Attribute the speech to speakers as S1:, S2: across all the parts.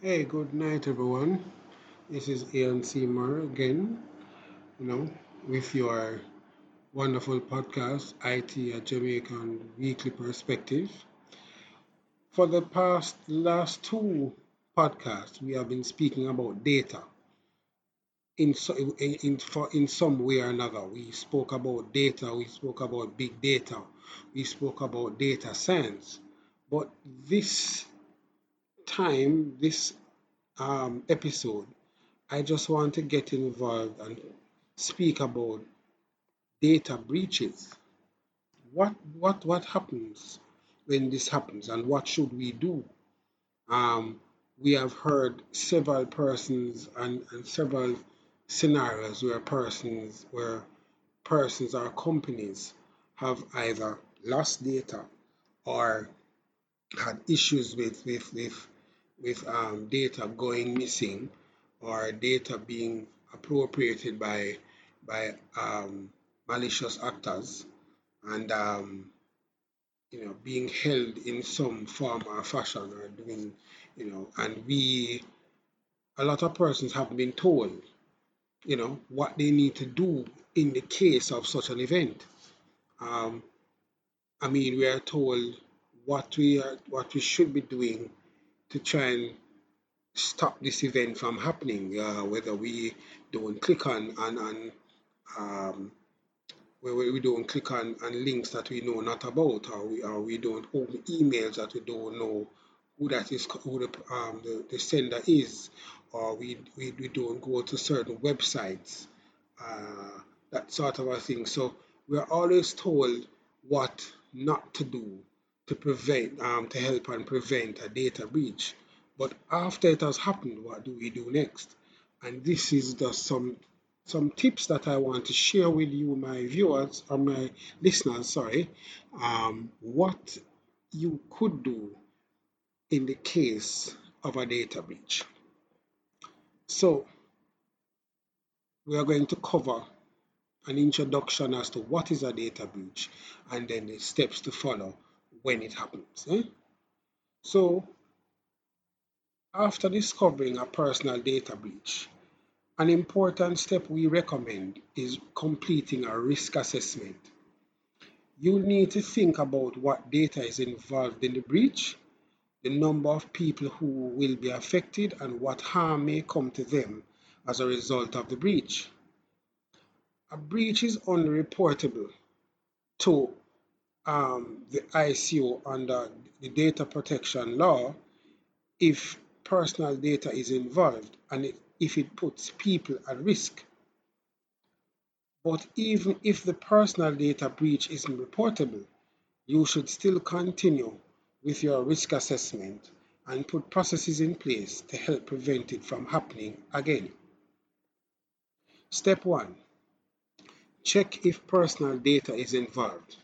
S1: Hey, good night, everyone. This is Ian Seymour again, you know, with your wonderful podcast, IT a Jamaican Weekly Perspective. For the past last two podcasts, we have been speaking about data in, in, in, for, in some way or another. We spoke about data, we spoke about big data, we spoke about data science. But this time, this um, episode, I just want to get involved and speak about data breaches. What what what happens when this happens, and what should we do? Um, we have heard several persons and, and several scenarios where persons where persons or companies have either lost data or had issues with with with with um, data going missing or data being appropriated by by um, malicious actors and um, you know being held in some form or fashion or doing you know and we a lot of persons have been told you know what they need to do in the case of such an event. Um, i mean we are told what we are what we should be doing to try and stop this event from happening, uh, whether we don't click on on, on um, where we don't click on, on links that we know not about, or we or we don't open emails that we don't know who that is, who the, um, the, the sender is, or we, we, we don't go to certain websites, uh, that sort of a thing. So we're always told what not to do to prevent, um, to help and prevent a data breach. But after it has happened, what do we do next? And this is just some some tips that I want to share with you, my viewers or my listeners, sorry, um, what you could do in the case of a data breach. So we are going to cover an introduction as to what is a data breach and then the steps to follow when it happens. Eh? So after discovering a personal data breach, an important step we recommend is completing a risk assessment. You need to think about what data is involved in the breach, the number of people who will be affected, and what harm may come to them as a result of the breach. A breach is only reportable to um, the ICO under the data protection law if personal data is involved and it, if it puts people at risk. But even if the personal data breach isn't reportable, you should still continue with your risk assessment and put processes in place to help prevent it from happening again. Step 1. Check if personal data is involved.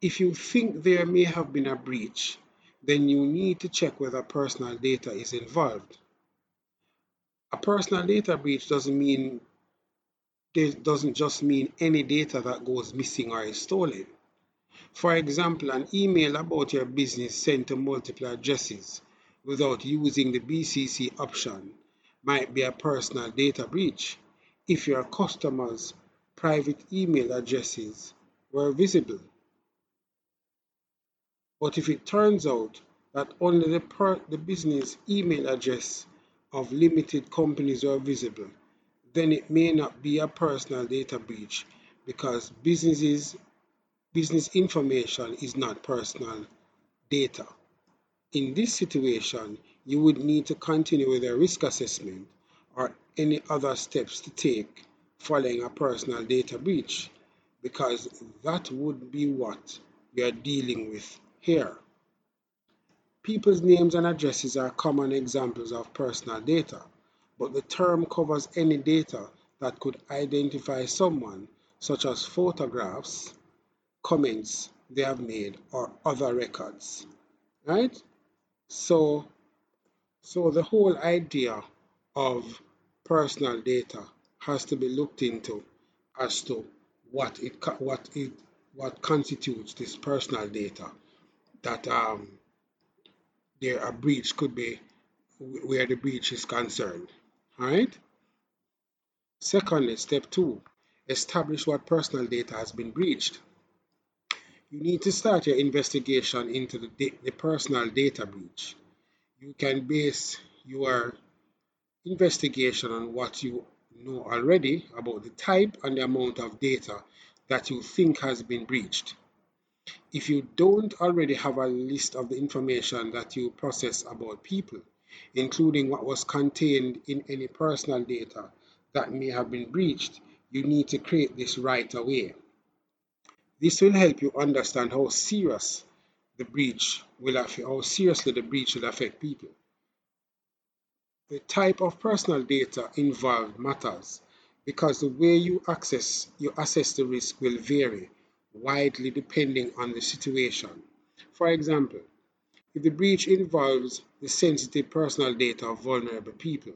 S1: If you think there may have been a breach, then you need to check whether personal data is involved. A personal data breach doesn't mean doesn't just mean any data that goes missing or is stolen. For example, an email about your business sent to multiple addresses without using the BCC option might be a personal data breach if your customers' private email addresses were visible. But if it turns out that only the, per- the business email address of limited companies are visible, then it may not be a personal data breach because businesses business information is not personal data. In this situation, you would need to continue with a risk assessment or any other steps to take following a personal data breach because that would be what we are dealing with here. People's names and addresses are common examples of personal data, but the term covers any data that could identify someone, such as photographs, comments they have made, or other records. Right? So, so the whole idea of personal data has to be looked into as to what it what it what constitutes this personal data that um, there a breach could be where the breach is concerned. All right? Secondly, step two, establish what personal data has been breached. You need to start your investigation into the, the personal data breach. You can base your investigation on what you know already about the type and the amount of data that you think has been breached. If you don't already have a list of the information that you process about people, including what was contained in any personal data that may have been breached, you need to create this right away. This will help you understand how serious the breach will affect, how seriously the breach will affect people. The type of personal data involved matters because the way you access you assess the risk will vary widely depending on the situation. For example, if the breach involves the sensitive personal data of vulnerable people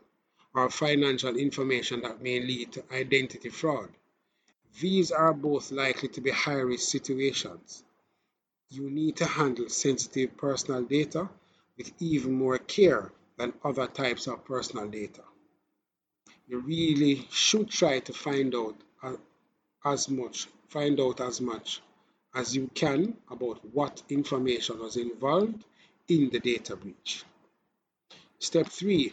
S1: or financial information that may lead to identity fraud, these are both likely to be high risk situations. You need to handle sensitive personal data with even more care than other types of personal data. You really should try to find out as much, find out as much as you can about what information was involved in the data breach. Step 3.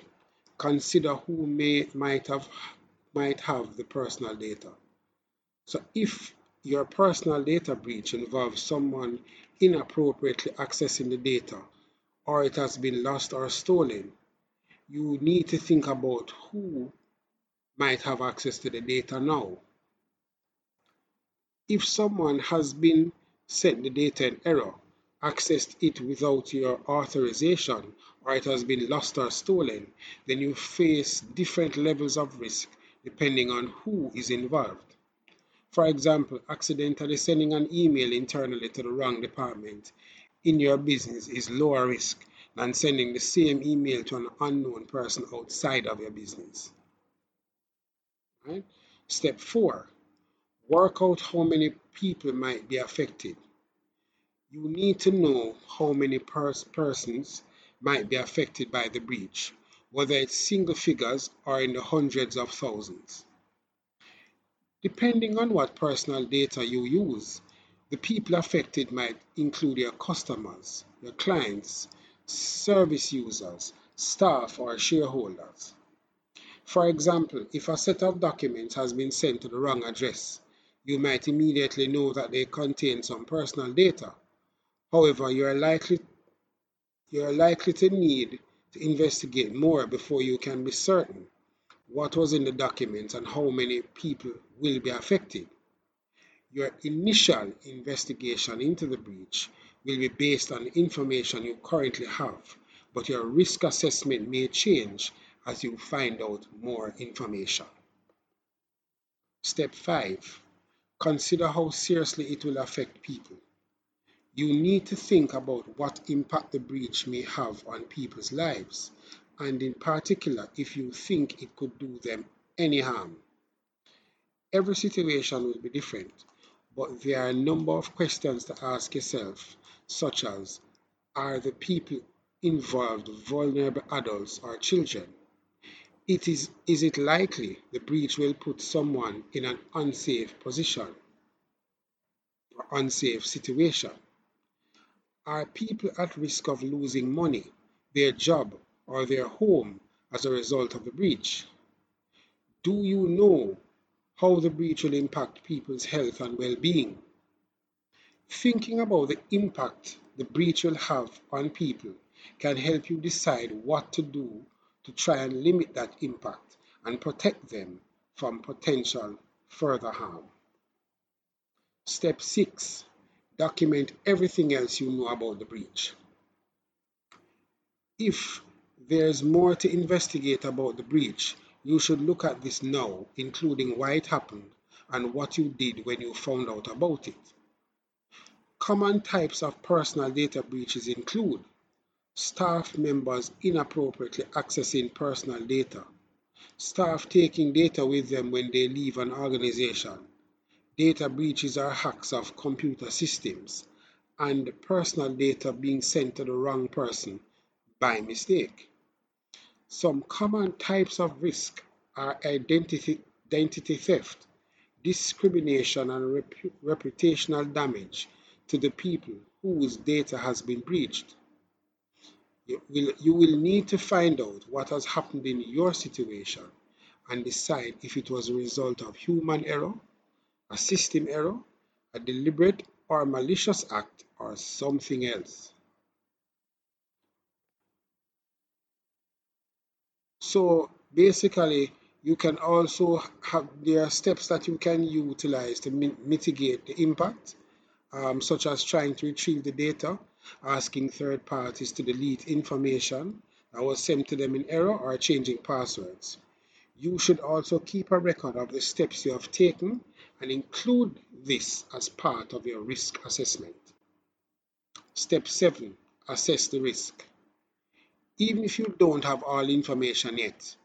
S1: Consider who may, might, have, might have the personal data. So if your personal data breach involves someone inappropriately accessing the data or it has been lost or stolen, you need to think about who might have access to the data now. If someone has been sent the data in error, accessed it without your authorization, or it has been lost or stolen, then you face different levels of risk depending on who is involved. For example, accidentally sending an email internally to the wrong department in your business is lower risk than sending the same email to an unknown person outside of your business. Right? Step four, work out how many people might be affected. You need to know how many pers persons might be affected by the breach, whether it's single figures or in the hundreds of thousands. Depending on what personal data you use, the people affected might include your customers, your clients, service users, staff, or shareholders. For example, if a set of documents has been sent to the wrong address, you might immediately know that they contain some personal data. However, you are likely you are likely to need to investigate more before you can be certain what was in the documents and how many people will be affected. Your initial investigation into the breach will be based on information you currently have, but your risk assessment may change as you find out more information. Step 5. Consider how seriously it will affect people. You need to think about what impact the breach may have on people's lives, and in particular if you think it could do them any harm. Every situation will be different, but there are a number of questions to ask yourself, such as Are the people involved vulnerable adults or children? It is, is it likely the breach will put someone in an unsafe position or unsafe situation? Are people at risk of losing money, their job, or their home as a result of the breach? Do you know how the breach will impact people's health and well being? Thinking about the impact the breach will have on people can help you decide what to do to try and limit that impact and protect them from potential further harm. Step 6. Document everything else you know about the breach. If there's more to investigate about the breach, you should look at this now, including why it happened and what you did when you found out about it. Common types of personal data breaches include staff members inappropriately accessing personal data, staff taking data with them when they leave an organization, data breaches or hacks of computer systems, and personal data being sent to the wrong person by mistake. Some common types of risk are identity, identity theft, discrimination, and rep reputational damage to the people whose data has been breached. You will, you will need to find out what has happened in your situation and decide if it was a result of human error, a system error, a deliberate or malicious act, or something else. So basically, you can also have there are steps that you can utilize to mitigate the impact, um, such as trying to retrieve the data, asking third parties to delete information that was sent to them in error, or changing passwords. You should also keep a record of the steps you have taken and include this as part of your risk assessment. Step 7 Assess the risk. Even if you don't have all information yet,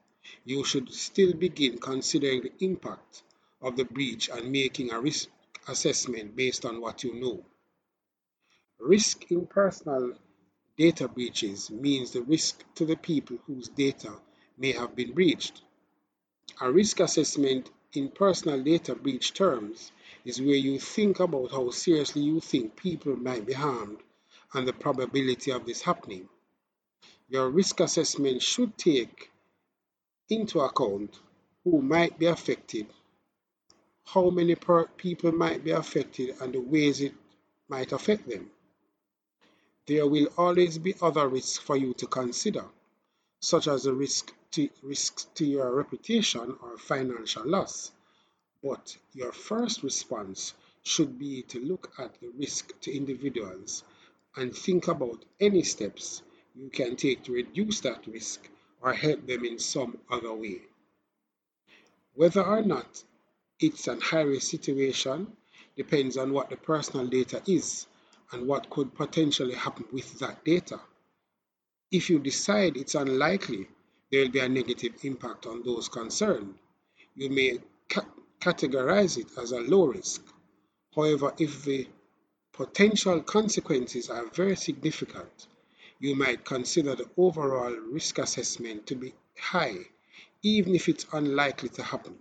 S1: you should still begin considering the impact of the breach and making a risk assessment based on what you know. Risk in personal data breaches means the risk to the people whose data may have been breached. A risk assessment in personal data breach terms is where you think about how seriously you think people might be harmed and the probability of this happening. Your risk assessment should take into account who might be affected, how many people might be affected, and the ways it might affect them. There will always be other risks for you to consider, such as the risk to, risks to your reputation or financial loss. But your first response should be to look at the risk to individuals and think about any steps you can take to reduce that risk or help them in some other way. Whether or not it's a high risk situation depends on what the personal data is and what could potentially happen with that data. If you decide it's unlikely there will be a negative impact on those concerned, you may ca categorize it as a low risk. However, if the potential consequences are very significant, you might consider the overall risk assessment to be high, even if it's unlikely to happen.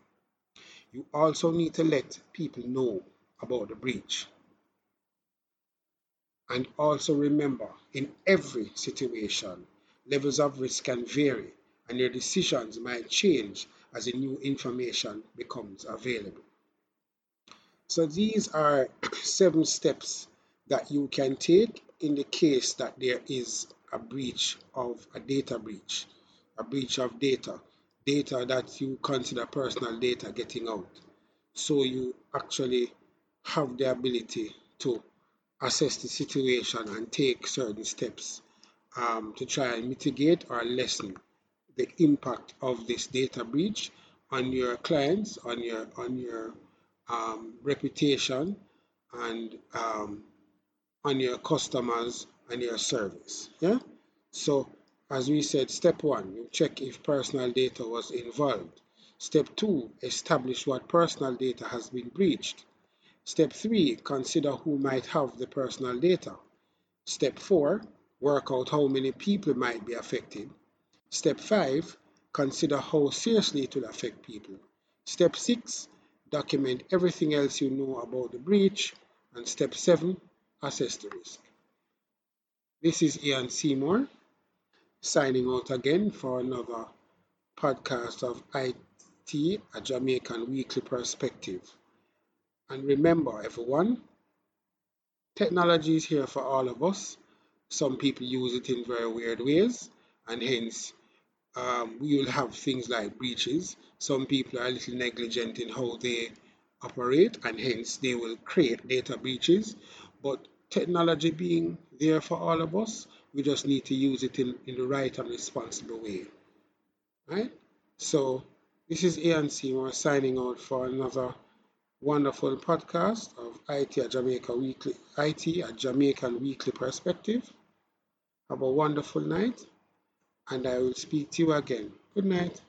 S1: You also need to let people know about the breach. And also remember, in every situation, levels of risk can vary and your decisions might change as the new information becomes available. So these are seven steps that you can take in the case that there is a breach of a data breach, a breach of data, data that you consider personal data getting out. So you actually have the ability to assess the situation and take certain steps um, to try and mitigate or lessen the impact of this data breach on your clients, on your on your um, reputation, and um, on your customers and your service. Yeah. So as we said, step one, you check if personal data was involved. Step two, establish what personal data has been breached. Step three, consider who might have the personal data. Step four, work out how many people might be affected. Step five, consider how seriously it will affect people. Step six, document everything else you know about the breach. And step seven, assess the risk. This is Ian Seymour signing out again for another podcast of IT, a Jamaican weekly perspective. And remember, everyone, technology is here for all of us. Some people use it in very weird ways, and hence um, we will have things like breaches. Some people are a little negligent in how they operate, and hence they will create data breaches. But technology being there for all of us, we just need to use it in, in the right and responsible way. Right? So this is Ian Seymour signing out for another wonderful podcast of IT at Jamaica Weekly IT at Jamaican Weekly Perspective. Have a wonderful night and I will speak to you again. Good night.